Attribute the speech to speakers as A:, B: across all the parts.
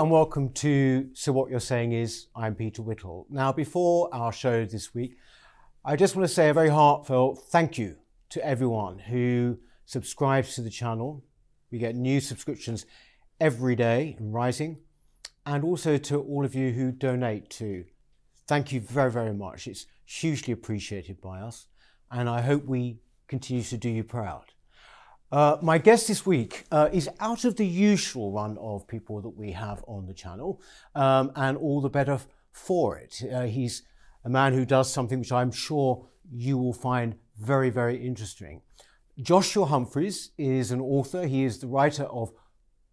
A: And welcome to So What You're Saying Is. I'm Peter Whittle. Now, before our show this week, I just want to say a very heartfelt thank you to everyone who subscribes to the channel. We get new subscriptions every day and rising, and also to all of you who donate too. Thank you very, very much. It's hugely appreciated by us, and I hope we continue to do you proud. Uh, my guest this week uh, is out of the usual run of people that we have on the channel, um, and all the better for it. Uh, he's a man who does something which I'm sure you will find very, very interesting. Joshua Humphreys is an author. He is the writer of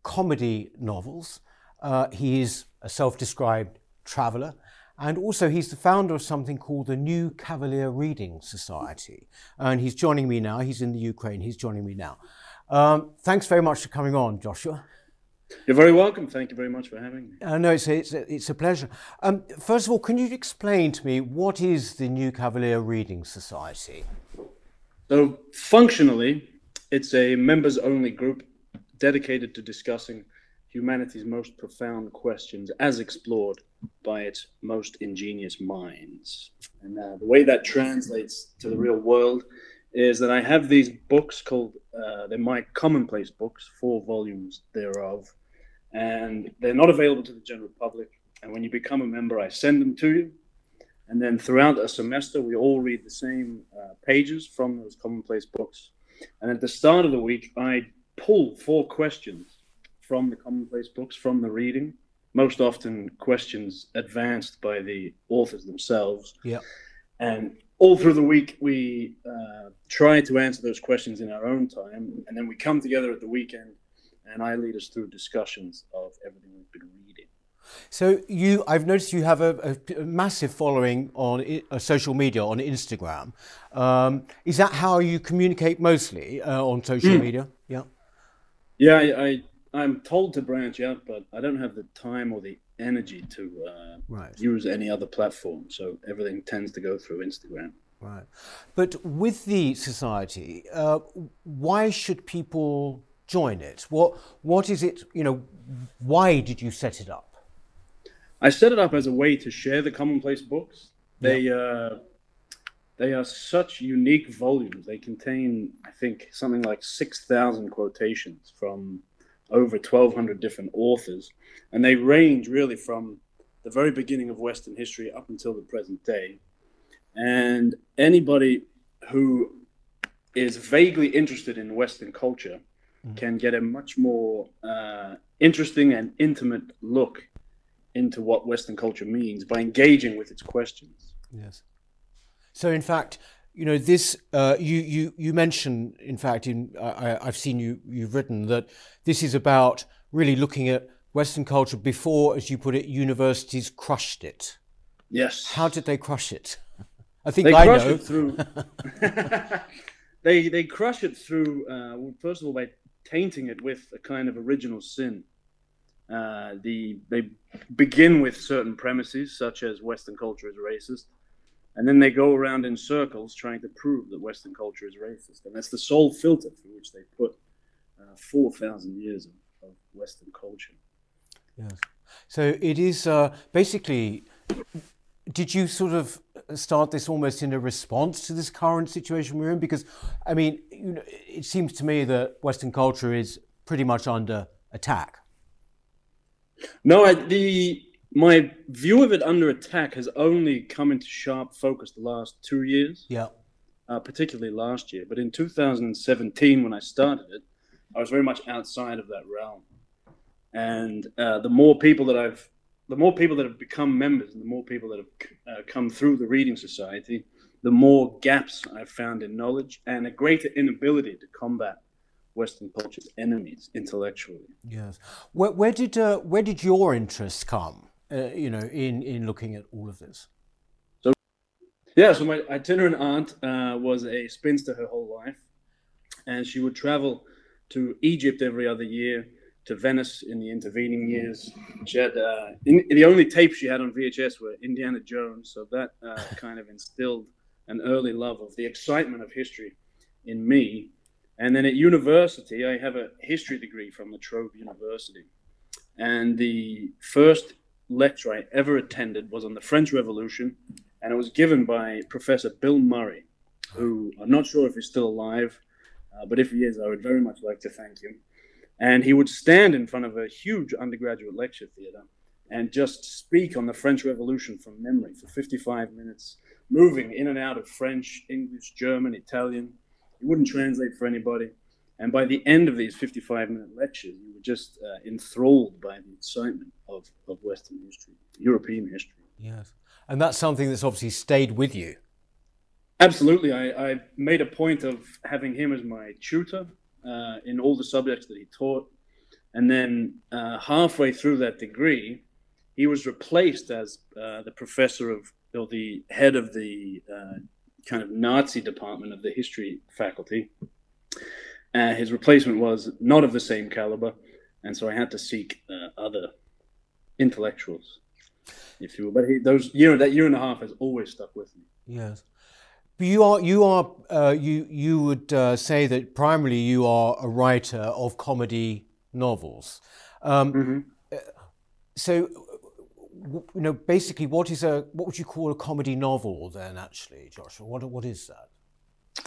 A: comedy novels. Uh, he is a self described traveller. And also, he's the founder of something called the New Cavalier Reading Society. And he's joining me now. He's in the Ukraine. He's joining me now. Um, thanks very much for coming on, Joshua.
B: You're very welcome. Thank you very much for having me.
A: Uh, no, it's a, it's a, it's a pleasure. Um, first of all, can you explain to me what is the New Cavalier Reading Society?
B: So, functionally, it's a members only group dedicated to discussing humanity's most profound questions as explored by its most ingenious minds. And uh, the way that translates to the real world is that I have these books called, uh, they're my commonplace books, four volumes thereof, and they're not available to the general public. And when you become a member, I send them to you. And then throughout a semester, we all read the same uh, pages from those commonplace books. And at the start of the week, I pull four questions from the commonplace books, from the reading, most often questions advanced by the authors themselves.
A: Yeah.
B: And all through the week, we uh, try to answer those questions in our own time. And then we come together at the weekend, and I lead us through discussions of everything we've been reading.
A: So you, I've noticed you have a, a, massive following on I- uh, social media on Instagram. Um, is that how you communicate mostly uh, on social media? Yeah.
B: Yeah, I, I I'm told to branch out, but I don't have the time or the energy to uh,
A: Right.
B: use any other platform. So everything tends to go through Instagram.
A: Right. But with the society, uh, why should people join it? What What is it? You know, why did you set it up?
B: I set it up as a way to share the commonplace books. They uh, they are such unique volumes. They contain, I think, something like six thousand quotations from over twelve hundred different authors, and they range really from the very beginning of Western history up until the present day. And anybody who is vaguely interested in Western culture can get a much more uh, interesting and intimate look into what Western culture means by engaging with its questions.
A: Yes. So, in fact, you know, this uh, you you you mentioned, in fact, in I, I've seen you you've written that this is about really looking at Western culture before, as you put it, universities crushed it.
B: Yes.
A: How did they crush it? I think
B: they
A: I
B: crush
A: know.
B: it through. they they crush it through. Uh, well, first of all, by tainting it with a kind of original sin. Uh, the they begin with certain premises, such as Western culture is racist, and then they go around in circles trying to prove that Western culture is racist, and that's the sole filter through which they put uh, four thousand years of, of Western culture.
A: Yes. So it is uh, basically. Did you sort of start this almost in a response to this current situation we're in? Because, I mean, you know, it seems to me that Western culture is pretty much under attack.
B: No, I, the my view of it under attack has only come into sharp focus the last two years,
A: Yeah.
B: uh, particularly last year. But in 2017, when I started it, I was very much outside of that realm. And uh, the more people that I've, the more people that have become members, and the more people that have uh, come through the Reading Society, the more gaps I've found in knowledge and a greater inability to combat Western culture's enemies intellectually.
A: Yes. Where, where did uh, where did your interest come? Uh, you know, in in looking at all of this.
B: So, yeah, so my itinerant aunt uh, was a spinster her whole life, and she would travel to Egypt every other year, to Venice in the intervening years. She had uh, in, the only tapes she had on VHS were Indiana Jones, so that uh, kind of instilled an early love of the excitement of history in me. And then at university, I have a history degree from La Trobe University, And the first lecture I ever attended was on the French Revolution, and it was given by Professor Bill Murray, who I'm not sure if he's still alive, uh, but if he is, I would very much like to thank him. And he would stand in front of a huge undergraduate lecture theater and just speak on the French Revolution from memory for 55 minutes, moving in and out of French, English, German, Italian. He wouldn't translate for anybody. And by the end of these 55 minute lectures, you were just uh, enthralled by the excitement of, of Western history, European history.
A: Yes. And that's something that's obviously stayed with you.
B: Absolutely. I, I made a point of having him as my tutor uh, in all the subjects that he taught. And then uh, halfway through that degree, he was replaced as uh, the professor of, or the head of the uh, kind of Nazi department of the history faculty. Uh, his replacement was not of the same caliber, and so I had to seek uh, other intellectuals, if you will. But he, those year that year and a half has always stuck with me.
A: Yes. But you are you are uh, you you would uh, say that primarily you are a writer of comedy novels. Um, mm-hmm. Uh, so you know basically what is a what would you call a comedy novel then actually Joshua what what is that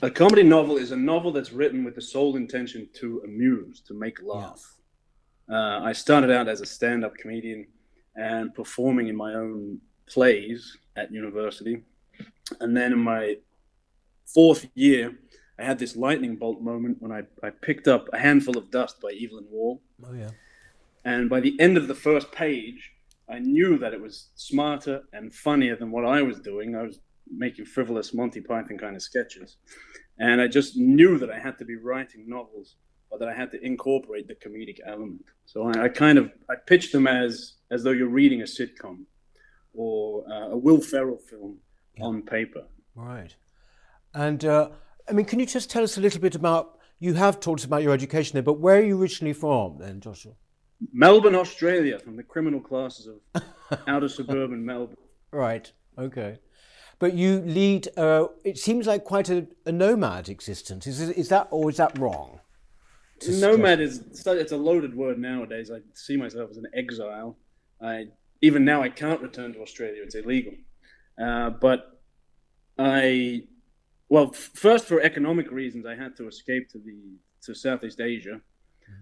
B: a comedy novel is a novel that's written with the sole intention to amuse, to make laugh. Uh, I started out as a stand up comedian and performing in my own plays at university. And then in my fourth year, I had this lightning bolt moment when I, I picked up A Handful of Dust by Evelyn Waugh.
A: Oh, yeah.
B: And by the end of the first page, I knew that it was smarter and funnier than what I was doing. I was making frivolous Monty Python kind of sketches. And I just knew that I had to be writing novels or that I had to incorporate the comedic element. So I, I kind of I pitched them as as though you're reading a sitcom or uh, a Will Ferrell film yeah. on paper.
A: Right. And uh, I mean, can you just tell us a little bit about? You have told us about your education there, but where are you originally from, then, Joshua?
B: Melbourne, Australia, from the criminal classes of outer suburban Melbourne.
A: Right. Okay but you lead, uh, it seems like quite a, a nomad existence. Is, is that, or is that wrong?
B: Nomad is, it's a loaded word nowadays. I see myself as an exile. I, even now, I can't return to Australia. It's illegal. Uh, but I, well, first for economic reasons, I had to escape to the to Southeast Asia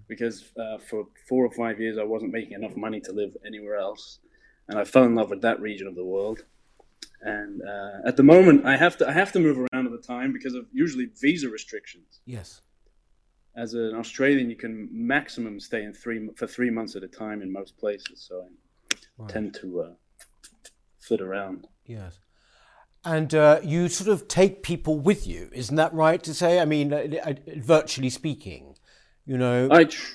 B: because uh, for four or five years I wasn't making enough money to live anywhere else, and I fell in love with that region of the world. And uh, at the moment, I have to I have to move around at the time because of usually visa restrictions.
A: Yes.
B: As an Australian, you can maximum stay in three for three months at a time in most places. So I right. tend to uh, flit around.
A: Yes. And uh, you sort of take people with you, isn't that right to say? I mean, uh, uh, virtually speaking, you know.
B: I, tr-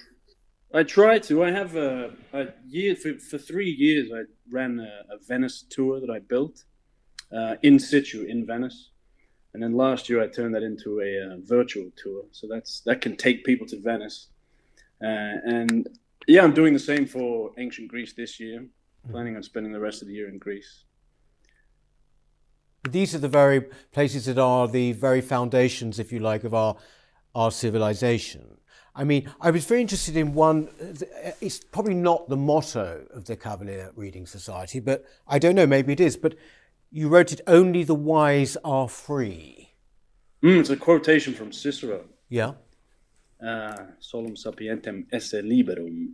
B: I try to. I have a, a year for, for three years. I ran a, a Venice tour that I built, uh, in situ in Venice. And then last year I turned that into a uh, virtual tour, so that's that can take people to Venice. Uh, and yeah, I'm doing the same for ancient Greece this year. Mm-hmm. Planning on spending the rest of the year in Greece.
A: These are the very places that are the very foundations, if you like, of our our civilization. I mean, I was very interested in one. It's probably not the motto of the Cavalier Reading Society, but I don't know. Maybe it is. But you wrote it, only the wise are free.
B: Mm, it's a quotation from Cicero.
A: Yeah.
B: Uh, solum sapientem esse liberum.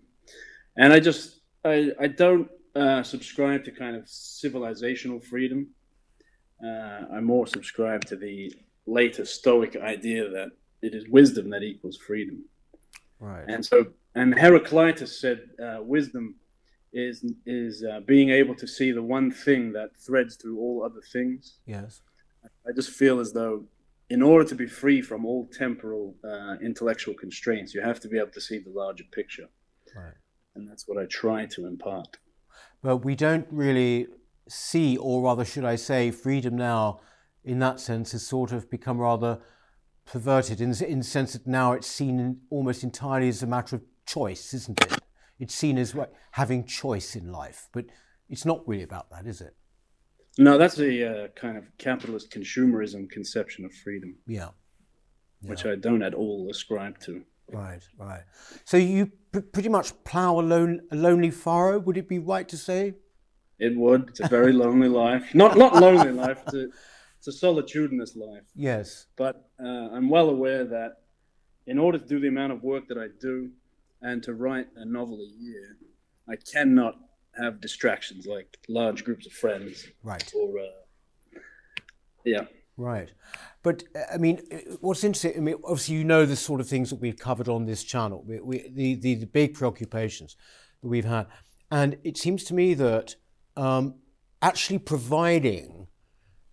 B: And I just, I, I don't uh, subscribe to kind of civilizational freedom. Uh, I more subscribe to the later Stoic idea that it is wisdom that equals freedom.
A: Right.
B: And so, and Heraclitus said, uh, wisdom is is uh, being able to see the one thing that threads through all other things.
A: Yes.
B: I just feel as though, in order to be free from all temporal uh, intellectual constraints, you have to be able to see the larger picture.
A: Right.
B: And that's what I try to impart.
A: But we don't really see, or rather, should I say, freedom now, in that sense, has sort of become rather perverted in, in the sense that now it's seen almost entirely as a matter of choice, isn't it? It's seen as having choice in life, but it's not really about that, is it?
B: No, that's a uh, kind of capitalist consumerism conception of freedom.
A: Yeah.
B: yeah. Which I don't at all ascribe to.
A: Right, right. So you pretty much plough a, lone, a lonely furrow. Would it be right to say?
B: It would. It's a very lonely life. Not not lonely life. It's a, it's a solitudinous life.
A: Yes.
B: But uh, I'm well aware that in order to do the amount of work that I do and to write a novel a year, I cannot have distractions like large groups of friends.
A: Right.
B: Or uh, yeah.
A: Right. But I mean, what's interesting, I mean, obviously, you know the sort of things that we've covered on this channel, we, we, the, the, the, big preoccupations that we've had. And it seems to me that um, actually providing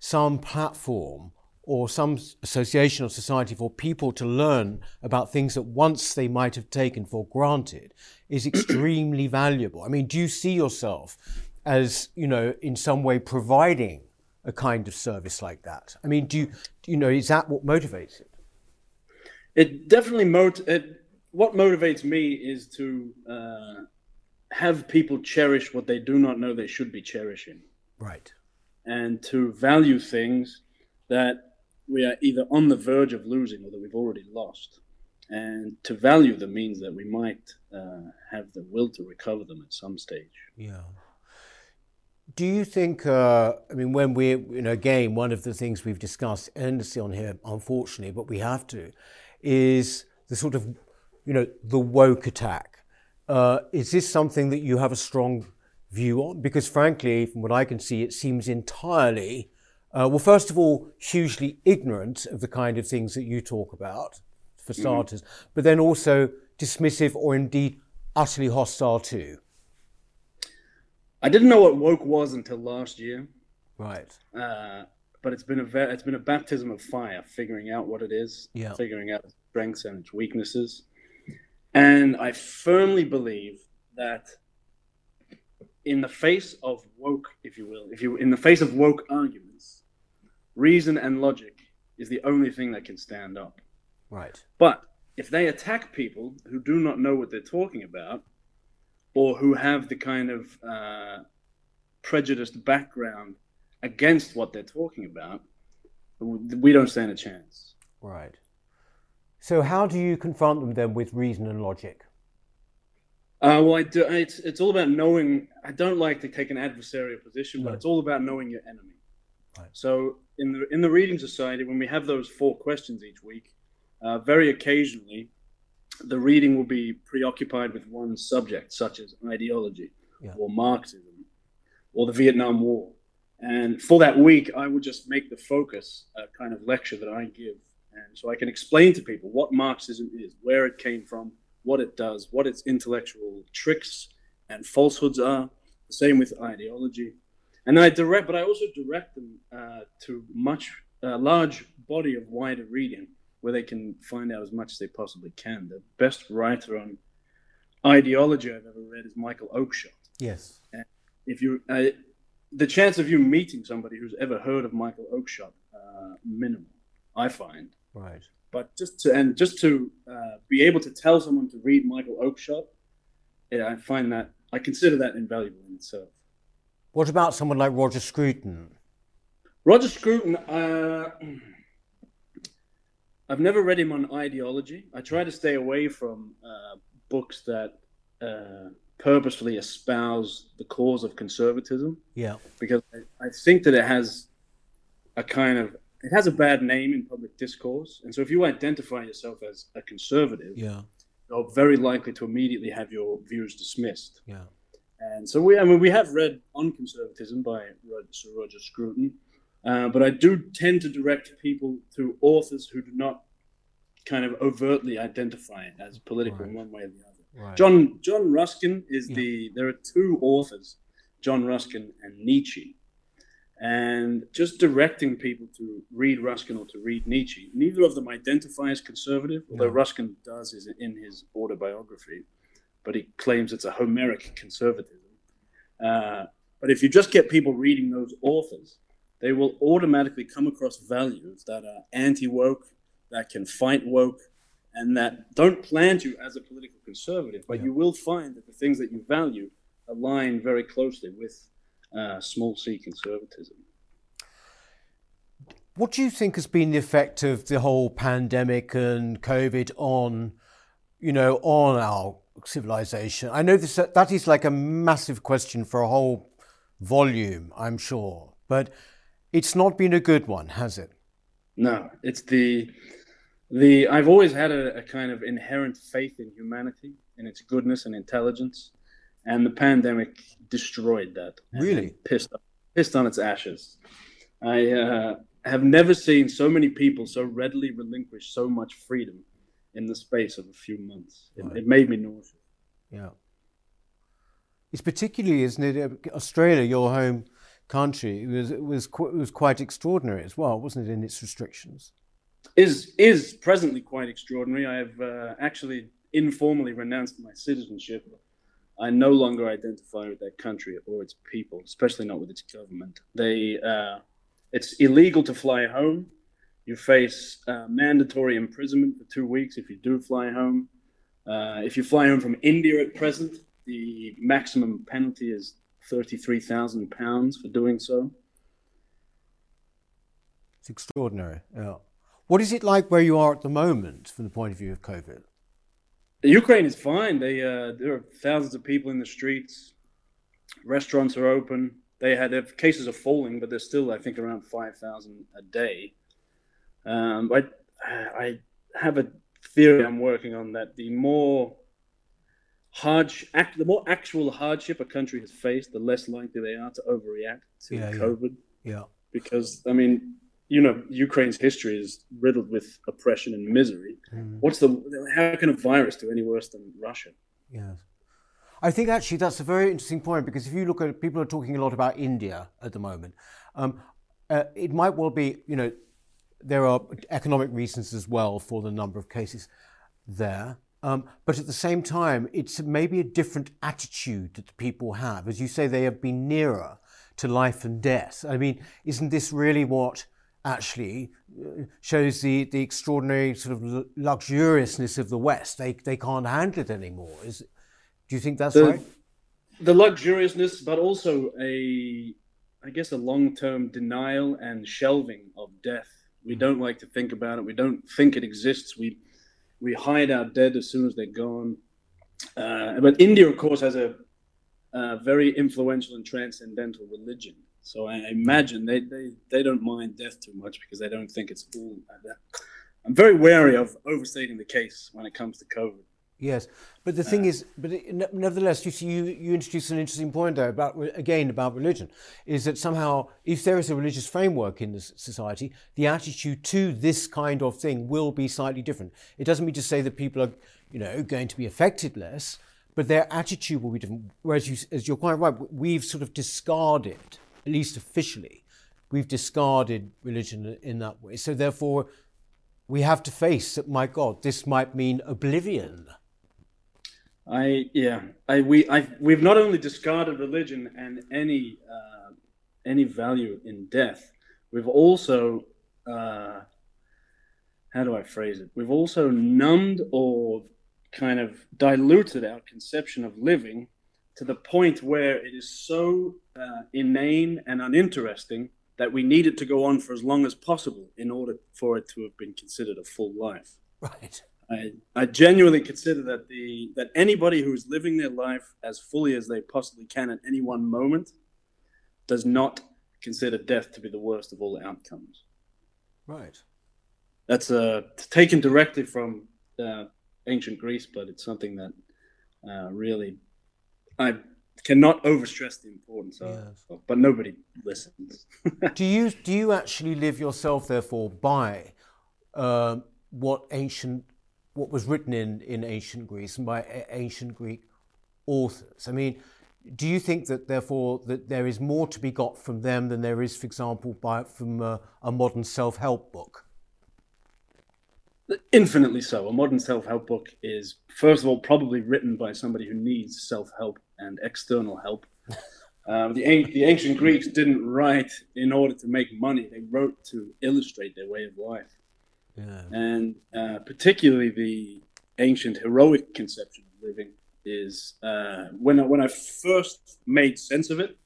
A: some platform or some association or society for people to learn about things that once they might have taken for granted is extremely valuable. I mean, do you see yourself as, you know, in some way providing a kind of service like that? I mean, do you, do you know, is that what motivates it?
B: It definitely mot. It, what motivates me is to uh, have people cherish what they do not know they should be cherishing.
A: Right.
B: And to value things that we are either on the verge of losing or that we've already lost. And to value them means that we might uh, have the will to recover them at some stage.
A: Yeah. Do you think, uh, I mean, when we, you know, again, one of the things we've discussed endlessly on here, unfortunately, but we have to, is the sort of, you know, the woke attack. Uh, is this something that you have a strong view on? Because frankly, from what I can see, it seems entirely uh, well, first of all, hugely ignorant of the kind of things that you talk about, for mm-hmm. starters, mm. but then also dismissive or indeed utterly hostile too.
B: I didn't know what woke was until last year.
A: Right.
B: Uh, but it's been a ve- it's been a baptism of fire, figuring out what it is,
A: yeah.
B: figuring out its strengths and its weaknesses, and I firmly believe that in the face of woke, if you will, if you in the face of woke arguments, reason and logic is the only thing that can stand up.
A: Right.
B: But if they attack people who do not know what they're talking about, or who have the kind of uh, prejudiced background against what they're talking about, we don't stand a chance.
A: Right. So, how do you confront them then with reason and logic?
B: Uh, well, I do, it's it's all about knowing. I don't like to take an adversarial position, but no. it's all about knowing your enemy. Right. So in the in the reading society, when we have those four questions each week, uh, very occasionally, the reading will be preoccupied with one subject, such as ideology yeah. or Marxism or the Vietnam War. And for that week, I would just make the focus a kind of lecture that I give, and so I can explain to people what Marxism is, where it came from what it does, what its intellectual tricks and falsehoods are. The same with ideology. And then I direct, but I also direct them uh, to much a large body of wider reading where they can find out as much as they possibly can. The best writer on ideology I've ever read is Michael Oakeshott.
A: Yes.
B: And if you, uh, the chance of you meeting somebody who's ever heard of Michael Oakeshott, uh, minimal, I find.
A: Right.
B: But just to and just to uh, be able to tell someone to read Michael Oakeshott, yeah, I find that I consider that invaluable in itself.
A: What about someone like Roger Scruton?
B: Roger Scruton, uh, I've never read him on ideology. I try to stay away from uh, books that uh, purposefully espouse the cause of conservatism.
A: Yeah.
B: Because I, I think that it has a kind of it has a bad name in public discourse, and so if you identify yourself as a conservative,
A: yeah,
B: you're very likely to immediately have your views dismissed.
A: Yeah,
B: and so we, I mean, we have read on conservatism by Sir Roger Scruton, uh, but I do tend to direct people to authors who do not kind of overtly identify it as political right. in one way or the other. Right. John John Ruskin is yeah. the. There are two authors, John Ruskin and Nietzsche and just directing people to read Ruskin or to read Nietzsche. Neither of them identify as conservative, although no. Ruskin does is in his autobiography, but he claims it's a Homeric conservatism. Uh, but if you just get people reading those authors, they will automatically come across values that are anti woke, that can fight woke, and that don't plant you as a political conservative, but yeah. you will find that the things that you value align very closely with uh, small c conservatism.
A: What do you think has been the effect of the whole pandemic and COVID on, you know, on our civilization? I know this, that is like a massive question for a whole volume, I'm sure, but it's not been a good one, has it?
B: No, it's the the I've always had a, a kind of inherent faith in humanity, in its goodness and intelligence, and the pandemic destroyed that.
A: Really,
B: pissed pissed on its ashes. I uh, have never seen so many people so readily relinquish so much freedom in the space of a few months. It, right. it made me nauseous.
A: Yeah. It's particularly, isn't it, uh, Australia, your home country, it was, it was, it was quite extraordinary as well, wasn't it, in its restrictions?
B: Is, is presently quite extraordinary. I have uh, actually informally renounced my citizenship. I no longer identify with that country or its people, especially not with its government. They, uh, it's illegal to fly home. You face uh, mandatory imprisonment for two weeks if you do fly home. Uh, if you fly home from India at present, the maximum penalty is thirty-three thousand pounds for doing so.
A: It's extraordinary. Yeah. What is it like where you are at the moment, from the point of view of COVID?
B: Ukraine is fine. They uh, there are thousands of people in the streets. Restaurants are open. They had cases are falling, but they're still, I think, around five thousand a day. Um, I I have a theory I'm working on that the more hardship, the more actual hardship a country has faced, the less likely they are to overreact to
A: yeah,
B: COVID.
A: Yeah. yeah.
B: Because I mean, you know, Ukraine's history is riddled with oppression and misery. Mm. What's the how can a virus do any worse than Russia?
A: Yes. I think actually that's a very interesting point because if you look at people are talking a lot about India at the moment, um, uh, it might well be you know there are economic reasons as well for the number of cases there. Um, but at the same time, it's maybe a different attitude that the people have. As you say, they have been nearer to life and death. I mean, isn't this really what actually uh, shows the, the extraordinary sort of luxuriousness of the West? They, they can't handle it anymore. Is, do you think that's
B: the,
A: right?
B: The luxuriousness, but also a, I guess, a long term denial and shelving of death. We don't like to think about it. We don't think it exists. We we hide our dead as soon as they're gone. Uh, but India, of course, has a, a, very influential and transcendental religion. So I imagine they, they, they don't mind death too much because they don't think it's all. I'm very wary of overstating the case when it comes to COVID.
A: Yes, but the thing is, but it, nevertheless, you see, you, you introduced an interesting point there about again about religion, is that somehow if there is a religious framework in this society, the attitude to this kind of thing will be slightly different. It doesn't mean to say that people are, you know, going to be affected less, but their attitude will be different. Whereas, you, as you're quite right, we've sort of discarded, at least officially, we've discarded religion in that way. So therefore, we have to face that. My God, this might mean oblivion
B: I yeah, I we I we've not only discarded religion and any uh, any value in death, we've also uh, how do I phrase it? We've also numbed or kind of diluted our conception of living to the point where it is so uh, inane and uninteresting that we need it to go on for as long as possible in order for it to have been considered a full life.
A: Right.
B: I, I genuinely consider that the that anybody who's living their life as fully as they possibly can at any one moment does not consider death to be the worst of all outcomes.
A: Right.
B: That's uh, taken directly from uh, ancient Greece, but it's something that uh, really I cannot overstress the importance of. Yes. But nobody listens.
A: do you do you actually live yourself, therefore, by uh, what ancient what was written in, in ancient Greece and by ancient Greek authors. I mean, do you think that therefore that there is more to be got from them than there is, for example, by, from a, a modern self-help book?
B: Infinitely so. A modern self-help book is, first of all, probably written by somebody who needs self-help and external help. Um, the, the ancient Greeks didn't write in order to make money; they wrote to illustrate their way of life.
A: Yeah.
B: And uh, particularly the ancient heroic conception of living is uh, when I, when I first made sense of it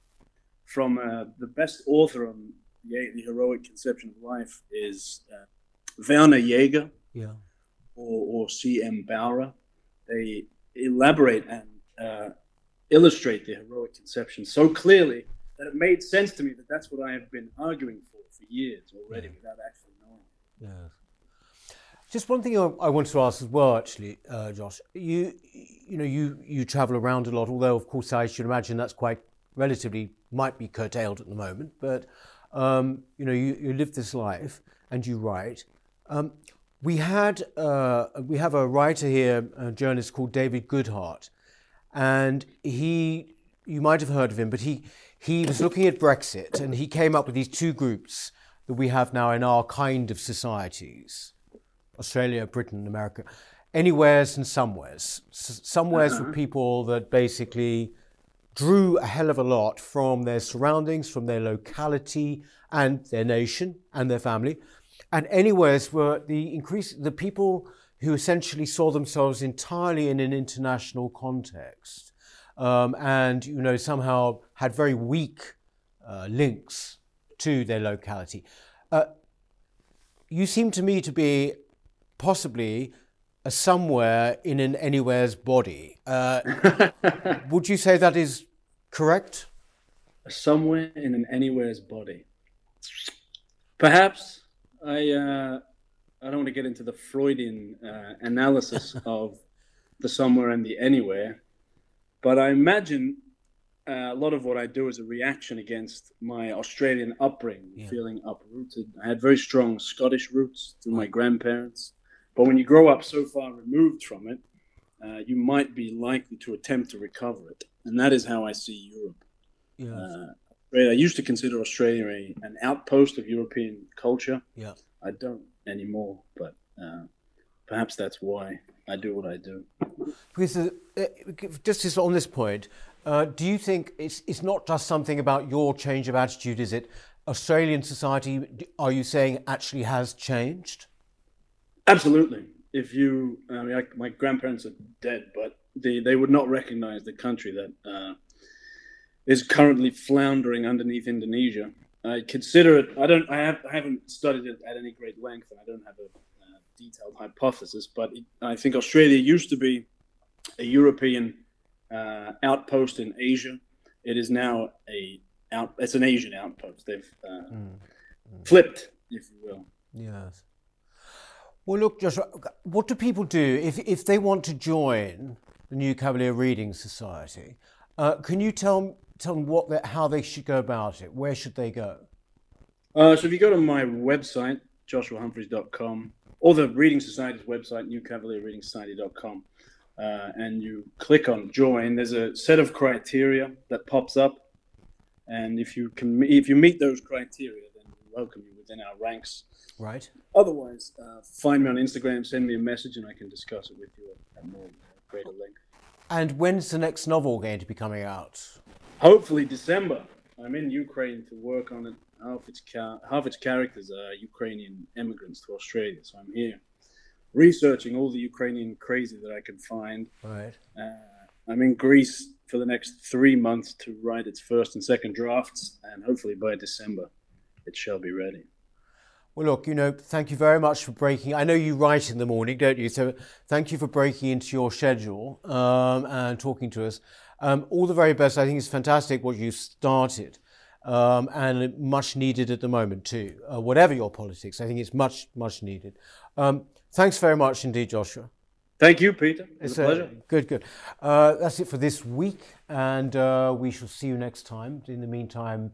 B: from uh, the best author on the, the, heroic conception of life is uh, Werner Jaeger
A: yeah.
B: or, or C.M. Bowra. They elaborate and uh, illustrate the heroic conception so clearly that it made sense to me that that's what I have been arguing for for years already yeah. without actually knowing.
A: Yeah. Just one thing I wanted to ask as well, actually, uh, Josh. You, you know, you you travel around a lot. Although, of course, I should imagine that's quite relatively might be curtailed at the moment. But um, you know, you, you live this life and you write. Um, we had uh, we have a writer here, a journalist called David Goodhart, and he you might have heard of him, but he he was looking at Brexit and he came up with these two groups that we have now in our kind of societies Australia, Britain, America, anywheres and somewheres. Somewheres uh-huh. for people that basically drew a hell of a lot from their surroundings, from their locality and their nation and their family. And anywheres were the increase the people who essentially saw themselves entirely in an international context um, and you know somehow had very weak uh, links to their locality. Uh, you seem to me to be possibly a somewhere in an anywhere's body. Uh, would you say that is correct?
B: Somewhere in an anywhere's body. Perhaps I. Uh, I don't want to get into the Freudian uh, analysis of the somewhere and the anywhere, but I imagine uh, a lot of what I do is a reaction against my Australian upbringing, yeah. feeling uprooted. I had very strong Scottish roots through my grandparents. But when you grow up so far removed from it, uh, you might be likely to attempt to recover it. And that is how I see Europe. Yeah. Uh, I used to consider Australia a, an outpost of European culture.
A: Yeah.
B: I don't anymore, but uh, perhaps that's why I do what I do.
A: Because uh, just on this point, uh, do you think it's it's not just something about your change of attitude? Is it Australian society? Are you saying actually has changed?
B: Absolutely. If you, I mean, I, my grandparents are dead, but they, they would not recognize the country that uh, is currently floundering underneath Indonesia. I consider it. I don't. I have. I haven't studied it at any great length, and I don't have a uh, detailed hypothesis. But it, I think Australia used to be a European uh, outpost in Asia. It is now a out. It's an Asian outpost. They've mm. Mm. flipped, if you will.
A: Yes. Well, look, Joshua, what do people do if, if they want to join the New Cavalier Reading Society? Uh, can you tell, tell them what they, how they should go about it? Where should they go?
B: Uh, so if you go to my website, joshuahumphreys.com, or the Reading Society's website, newcavalierreadingsociety.com, uh, and you click on join, there's a set of criteria that pops up. And if you can, if you meet those criteria, welcome you within our ranks.
A: Right.
B: Otherwise, uh, find me on Instagram, send me a message, and I can discuss it with you at more greater length.
A: And when's the next novel going to be coming out?
B: Hopefully December. I'm in Ukraine to work on it. Half its half its characters are Ukrainian immigrants to Australia, so I'm here researching all the Ukrainian crazy that I can find.
A: Right.
B: Uh, I'm in Greece for the next three months to write its first and second drafts, and hopefully by December it shall be ready.
A: Well, look, you know, thank you very much for breaking. I know you write in the morning, don't you? So thank you for breaking into your schedule um, and talking to us. Um, all the very best. I think it's fantastic what you've started um, and much needed at the moment, too. Uh, whatever your politics, I think it's much, much needed. Um, thanks very much indeed, Joshua.
B: Thank you, Peter. It's, it's a pleasure.
A: good, good. Uh, that's it for this week, and uh, we shall see you next time. In the meantime,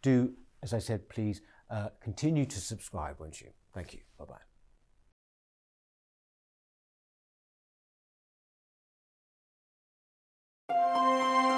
A: do, as I said, please uh, continue to subscribe, won't you? Thank you. Bye bye.